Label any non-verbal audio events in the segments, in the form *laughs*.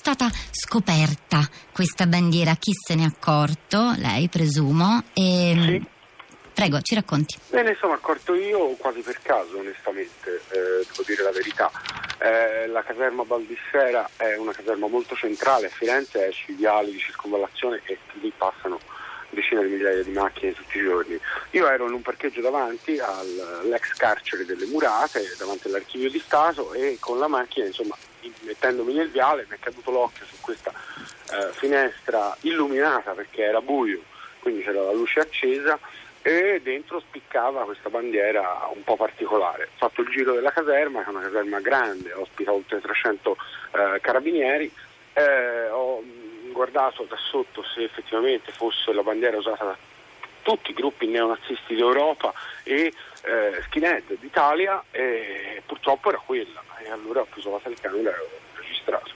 stata scoperta questa bandiera? Chi se ne è accorto? Lei, presumo. E... Sì. Prego, ci racconti. Me ne sono accorto io quasi per caso, onestamente, eh, devo dire la verità. Eh, la caserma Baldissera è una caserma molto centrale a Firenze, è sui viali di circonvallazione e lì passano decine di migliaia di macchine tutti i giorni. Io ero in un parcheggio davanti all'ex carcere delle Murate, davanti all'archivio di Stato e con la macchina, insomma, mettendomi nel viale, mi è caduto l'occhio su questa eh, finestra illuminata perché era buio, quindi c'era la luce accesa e dentro spiccava questa bandiera un po' particolare. Ho fatto il giro della caserma, che è una caserma grande, ospita oltre 300 eh, carabinieri, eh, ho guardato da sotto se effettivamente fosse la bandiera usata da tutti i gruppi neonazisti d'Europa e eh, skinhead d'Italia e purtroppo era quella e allora ho preso la telecamera e ho registrato.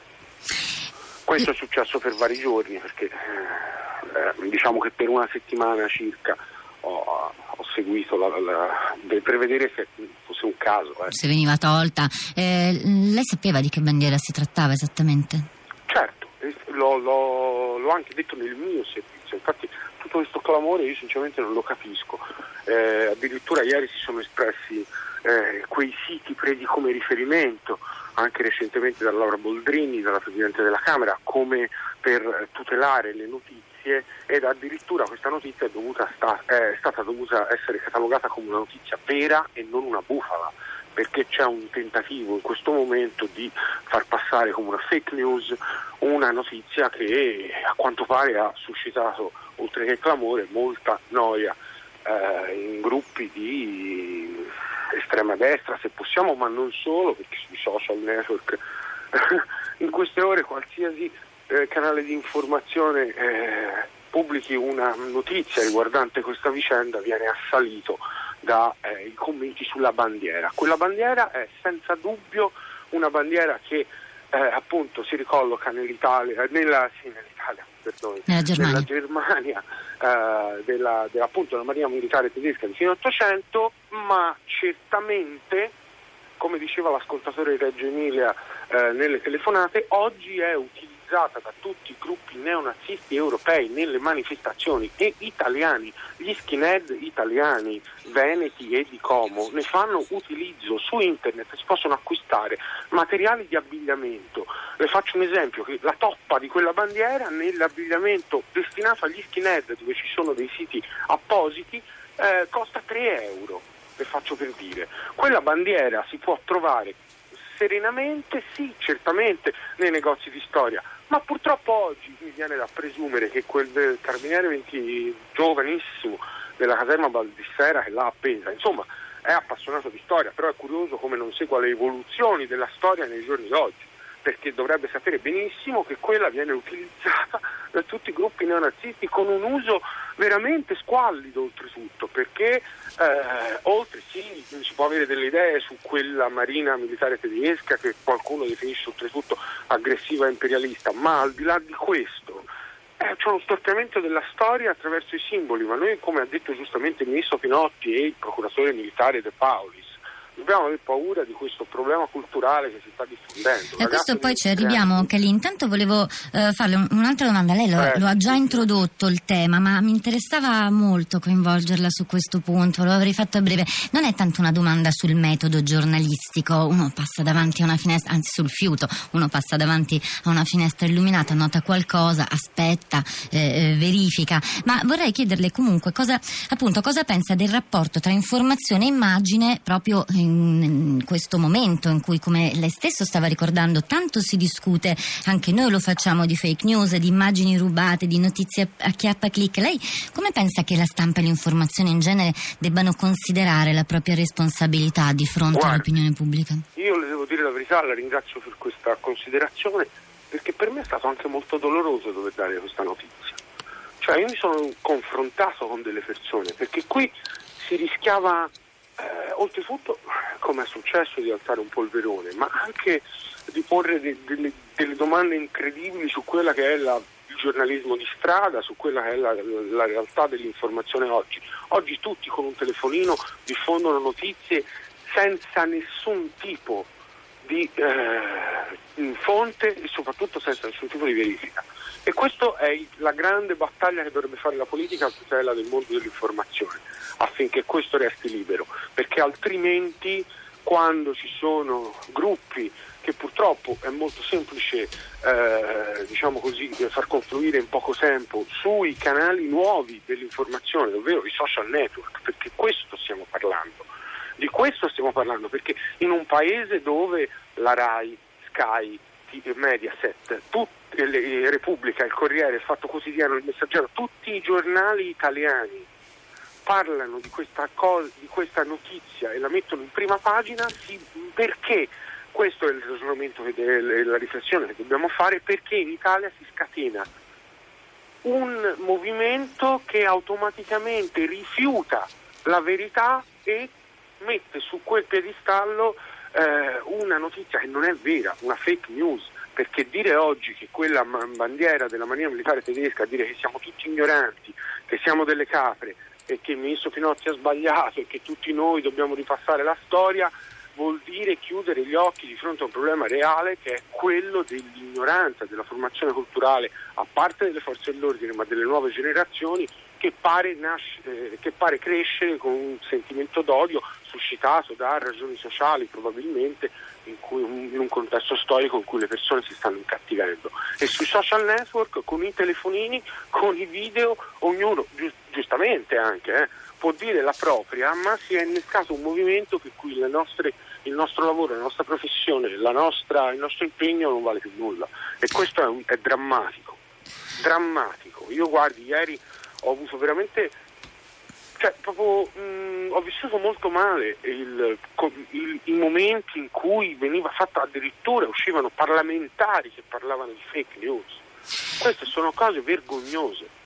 Questo è successo per vari giorni perché eh, diciamo che per una settimana circa ho, ho seguito la, la, per vedere se fosse un caso. Eh. Se veniva tolta. Eh, lei sapeva di che bandiera si trattava esattamente? Certo, l'ho, l'ho, l'ho, anche detto nel mio servizio, infatti tutto questo clamore io sinceramente non lo capisco. Eh, addirittura ieri si sono espressi eh, quei siti presi come riferimento anche recentemente da Laura Boldrini, dalla Presidente della Camera, come per tutelare le notizie ed addirittura questa notizia è, sta, è stata dovuta essere catalogata come una notizia vera e non una bufala perché c'è un tentativo in questo momento di far passare come una fake news una notizia che a quanto pare ha suscitato, oltre che clamore, molta noia eh, in gruppi di estrema destra, se possiamo, ma non solo, perché sui social network. *laughs* In queste ore qualsiasi eh, canale di informazione eh, pubblichi una notizia riguardante questa vicenda viene assalito dai eh, commenti sulla bandiera. Quella bandiera è senza dubbio una bandiera che eh, appunto si ricolloca nell'Italia, nella, sì, nell'Italia perdone, nella Germania, nella Germania eh, della, della, appunto, della Marina Militare Tedesca di fine 800, ma certamente come diceva l'ascoltatore di Reggio Emilia eh, nelle telefonate, oggi è utilizzata utilizzata da tutti i gruppi neonazisti europei nelle manifestazioni e italiani, gli skinhead italiani, veneti e di Como ne fanno utilizzo su internet, si possono acquistare materiali di abbigliamento. Le faccio un esempio, la toppa di quella bandiera nell'abbigliamento destinato agli skinhead dove ci sono dei siti appositi eh, costa 3 euro, le faccio per dire. Quella bandiera si può trovare serenamente, sì, certamente, nei negozi di storia, ma purtroppo oggi mi viene da presumere che quel carabiniere 20 giovanissimo della caserma Baldissera che l'ha appesa, insomma, è appassionato di storia, però è curioso come non segua le evoluzioni della storia nei giorni d'oggi perché dovrebbe sapere benissimo che quella viene utilizzata *laughs* da tutti i gruppi neonazisti con un uso veramente squallido oltretutto, perché eh, oltre sì, si può avere delle idee su quella marina militare tedesca che qualcuno definisce oltretutto aggressiva e imperialista, ma al di là di questo eh, c'è uno storpiamento della storia attraverso i simboli, ma noi come ha detto giustamente il ministro Pinotti e il procuratore militare De Paoli, dobbiamo avere paura di questo problema culturale che si sta diffondendo. E a questo poi ci arriviamo, Kelly. Intanto volevo eh, farle un'altra domanda. Lei lo, eh, lo, ha già introdotto il tema, ma mi interessava molto coinvolgerla su questo punto. Lo avrei fatto a breve. Non è tanto una domanda sul metodo giornalistico. Uno passa davanti a una finestra, anzi sul fiuto, uno passa davanti a una finestra illuminata, nota qualcosa, aspetta, eh, eh verifica. Ma vorrei chiederle comunque cosa, appunto, cosa pensa del rapporto tra informazione e immagine proprio in questo momento in cui, come lei stesso stava ricordando, tanto si discute, anche noi lo facciamo di fake news, di immagini rubate, di notizie a chiappa clic. Lei come pensa che la stampa e l'informazione in genere debbano considerare la propria responsabilità di fronte Guarda, all'opinione pubblica? Io le devo dire la verità, la ringrazio per questa considerazione, perché per me è stato anche molto doloroso dover dare questa notizia. Cioè io mi sono confrontato con delle persone, perché qui si rischiava oltretutto, come è successo, di alzare un polverone, ma anche di porre de- de- delle domande incredibili su quella che è la, il giornalismo di strada, su quella che è la, la realtà dell'informazione oggi. Oggi tutti con un telefonino diffondono notizie senza nessun tipo di eh, fonte e soprattutto senza nessun tipo di verifica. E questa è la grande battaglia che dovrebbe fare la politica a tutela del mondo dell'informazione, affinché questo resti libero, perché altrimenti quando ci sono gruppi che purtroppo è molto semplice eh, diciamo così, far confluire in poco tempo sui canali nuovi dell'informazione, ovvero i social network, perché questo stiamo parlando. Di questo stiamo parlando, perché in un paese dove la RAI, Sky, Mediaset, tutte le, Repubblica, il Corriere, il Fatto Quotidiano, il Messaggero, tutti i giornali italiani parlano di questa, cosa, di questa notizia e la mettono in prima pagina, sì, perché questo è il ragionamento, la riflessione che dobbiamo fare perché in Italia si scatena un movimento che automaticamente rifiuta la verità e mette su quel piedistallo eh, una notizia che non è vera, una fake news. Perché dire oggi che quella bandiera della mania militare tedesca, dire che siamo tutti ignoranti, che siamo delle capre e che il ministro Pinozzi ha sbagliato e che tutti noi dobbiamo ripassare la storia, vuol dire chiudere gli occhi di fronte a un problema reale che è quello dell'ignoranza, della formazione culturale, a parte delle forze dell'ordine, ma delle nuove generazioni, che pare, nasce, eh, che pare crescere con un sentimento d'odio suscitato da ragioni sociali probabilmente in, cui, in, un contesto storico in cui le persone si stanno incattivendo. E sui social network, con i telefonini, con i video, ognuno, giustamente anche, eh, può dire la propria, ma si è innescato un movimento per cui nostre, il nostro lavoro, la nostra professione, la nostra, il nostro impegno non vale più nulla. E questo è, un, è drammatico, drammatico. Io guardi, ieri ho avuto veramente cioè, proprio, mh, ho vissuto molto male il, il, i momenti in cui veniva fatta addirittura, uscivano parlamentari che parlavano di fake news. Queste sono cose vergognose.